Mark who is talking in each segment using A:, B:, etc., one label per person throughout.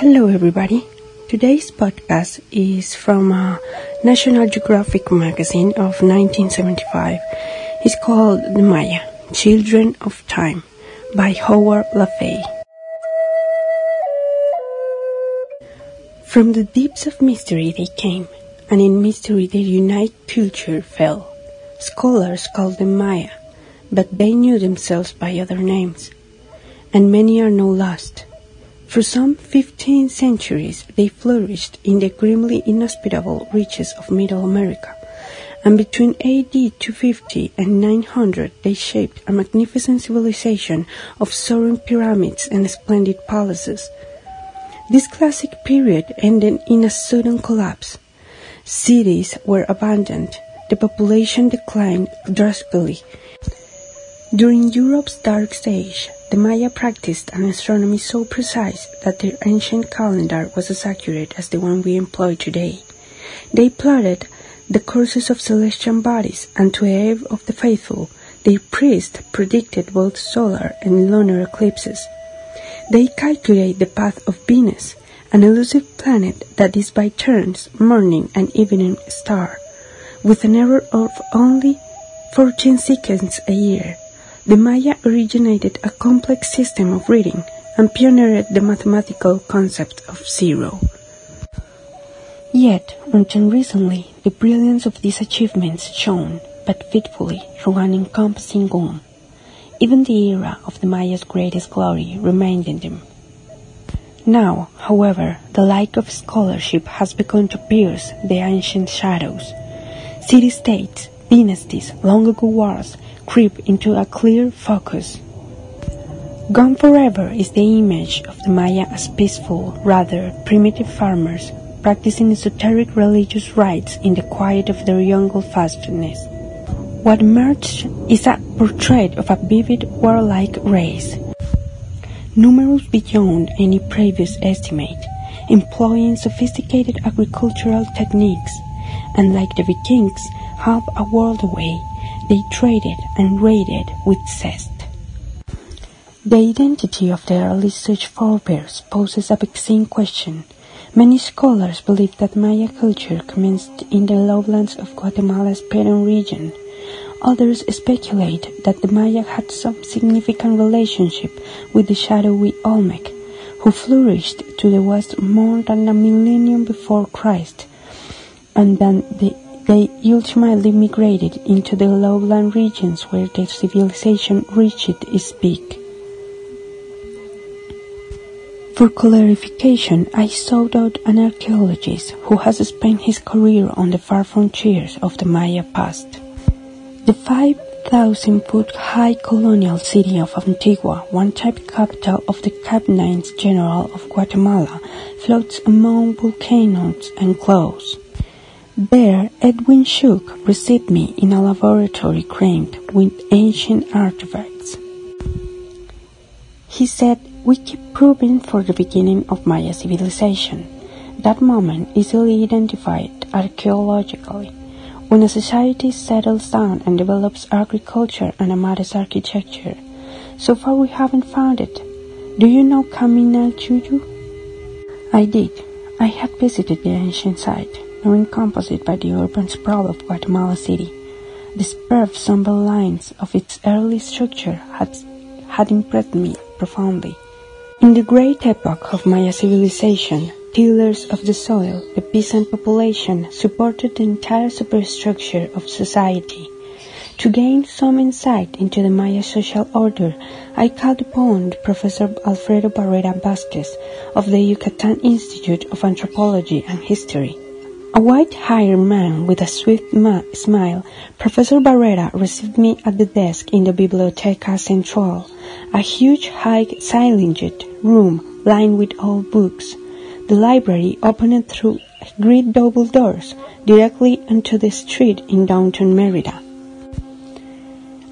A: Hello, everybody. Today's podcast is from uh, National Geographic magazine of 1975. It's called The Maya Children of Time by Howard La Fay. From the deeps of mystery they came, and in mystery their united culture fell. Scholars called them Maya, but they knew themselves by other names, and many are now lost. For some fifteen centuries they flourished in the grimly inhospitable reaches of Middle America, and between AD 250 and 900 they shaped a magnificent civilization of soaring pyramids and splendid palaces. This classic period ended in a sudden collapse. Cities were abandoned, the population declined drastically. During Europe's dark age, the Maya practiced an astronomy so precise that their ancient calendar was as accurate as the one we employ today. They plotted the courses of celestial bodies, and to aid of the faithful, their priests predicted both solar and lunar eclipses. They calculate the path of Venus, an elusive planet that is by turns morning and evening star, with an error of only 14 seconds a year. The Maya originated a complex system of reading and pioneered the mathematical concept of zero. Yet, until recently, the brilliance of these achievements shone but fitfully through an encompassing gloom. Even the era of the Maya's greatest glory remained in them. Now, however, the light of scholarship has begun to pierce the ancient shadows. City-states, dynasties, long ago wars, creep into a clear focus. Gone forever is the image of the Maya as peaceful, rather primitive farmers practicing esoteric religious rites in the quiet of their jungle fastness. What emerged is a portrait of a vivid warlike race, numerous beyond any previous estimate, employing sophisticated agricultural techniques, and like the Vikings, half a world away, they traded and raided with zest. The identity of the early such forebears poses a vexing question. Many scholars believe that Maya culture commenced in the lowlands of Guatemala's Petén region. Others speculate that the Maya had some significant relationship with the shadowy Olmec, who flourished to the west more than a millennium before Christ, and then the they ultimately migrated into the lowland regions where their civilization reached its peak. For clarification, I sought out an archaeologist who has spent his career on the far frontiers of the Maya past. The 5,000 foot high colonial city of Antigua, one type capital of the Captains General of Guatemala, floats among volcanoes and clouds. There, Edwin Shook received me in a laboratory crammed with ancient artifacts. He said, We keep probing for the beginning of Maya civilization. That moment easily identified archaeologically. When a society settles down and develops agriculture and a modest architecture, so far we haven't found it. Do you know Kaminaljuyu? I did. I had visited the ancient site nor encompassed by the urban sprawl of Guatemala City. The superb somber lines of its early structure had, had impressed me profoundly. In the great epoch of Maya civilization, tillers of the soil, the peasant population supported the entire superstructure of society. To gain some insight into the Maya social order, I called upon Professor Alfredo Barrera Vasquez of the Yucatan Institute of Anthropology and History. A white-haired man with a swift smile, Professor Barrera received me at the desk in the Biblioteca Central, a huge, high, silent room lined with old books. The library opened through great double doors directly onto the street in downtown Merida.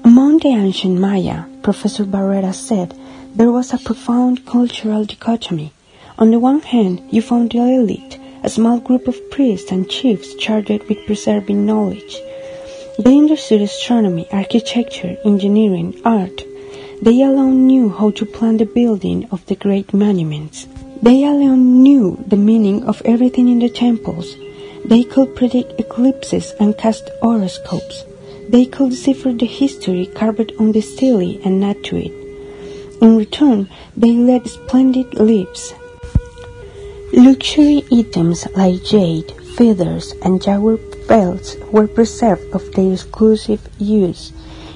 A: Among the ancient Maya, Professor Barrera said, there was a profound cultural dichotomy. On the one hand, you found the elite, a small group of priests and chiefs charged with preserving knowledge. They understood astronomy, architecture, engineering, art. They alone knew how to plan the building of the great monuments. They alone knew the meaning of everything in the temples. They could predict eclipses and cast horoscopes. They could decipher the history carved on the stele and add to it. In return, they led splendid lives. Luxury items like jade, feathers, and jaguar belts were preserved of their exclusive use.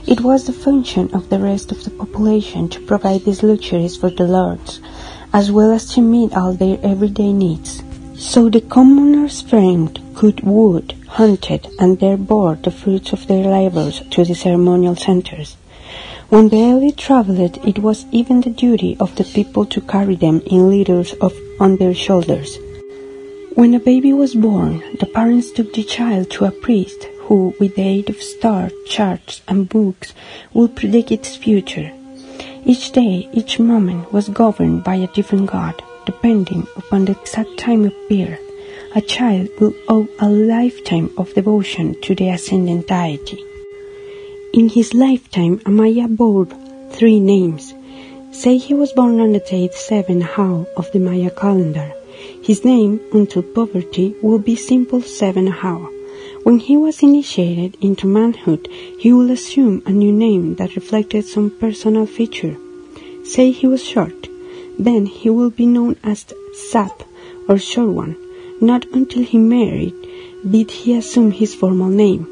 A: It was the function of the rest of the population to provide these luxuries for the lords, as well as to meet all their everyday needs. So the commoners framed, cut wood, hunted, and there bore the fruits of their labors to the ceremonial centers. When the elite traveled, it was even the duty of the people to carry them in litters of, on their shoulders. When a baby was born, the parents took the child to a priest who, with the aid of stars, charts, and books, would predict its future. Each day, each moment was governed by a different god, depending upon the exact time of birth. A child will owe a lifetime of devotion to the ascendant deity. In his lifetime, Amaya bore three names. Say he was born on the date 7 How of the Maya calendar. His name, until poverty, will be simple 7 How. When he was initiated into manhood, he will assume a new name that reflected some personal feature. Say he was short, then he will be known as Sap or Short One. Not until he married did he assume his formal name.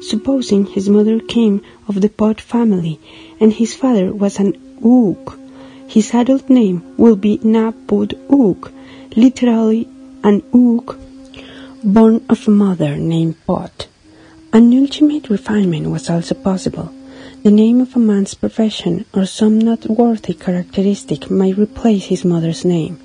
A: Supposing his mother came of the Pot family and his father was an Ook, his adult name will be Napud Ook, literally an Ook born of a mother named Pot. An ultimate refinement was also possible. The name of a man's profession or some noteworthy characteristic might replace his mother's name.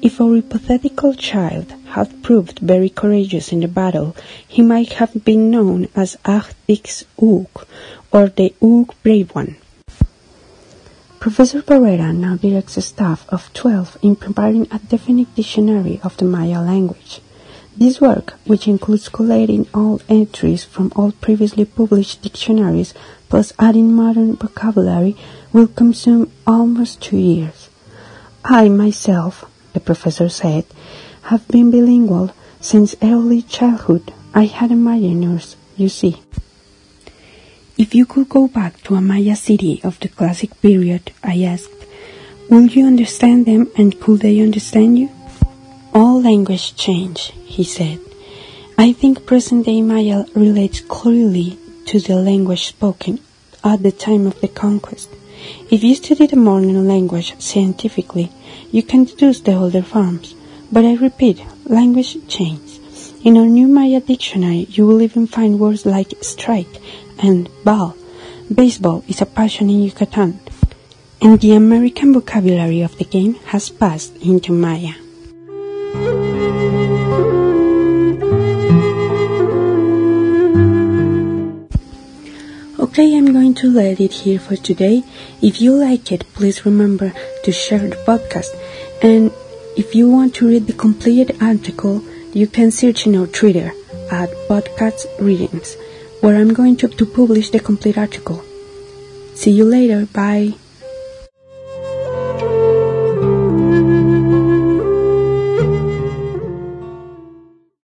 A: If a hypothetical child had proved very courageous in the battle, he might have been known as Ahdix Ook, or the Ook Brave One. Professor Barrera now directs a staff of 12 in preparing a definite dictionary of the Maya language. This work, which includes collating all entries from all previously published dictionaries plus adding modern vocabulary, will consume almost two years. I myself, the professor said, have been bilingual since early childhood. I had imaginers, you see. If you could go back to a Maya city of the classic period, I asked, would you understand them and could they understand you? All language change, he said. I think present day Maya relates clearly to the language spoken at the time of the conquest. If you study the modern language scientifically, you can deduce the older forms. But I repeat, language changes. In our new Maya dictionary, you will even find words like strike and ball. Baseball is a passion in Yucatan, and the American vocabulary of the game has passed into Maya. Okay, I'm going to let it here for today. If you like it, please remember to share the podcast. And if you want to read the completed article, you can search in our Twitter at Podcast Readings, where I'm going to, to publish the complete article. See you later. Bye.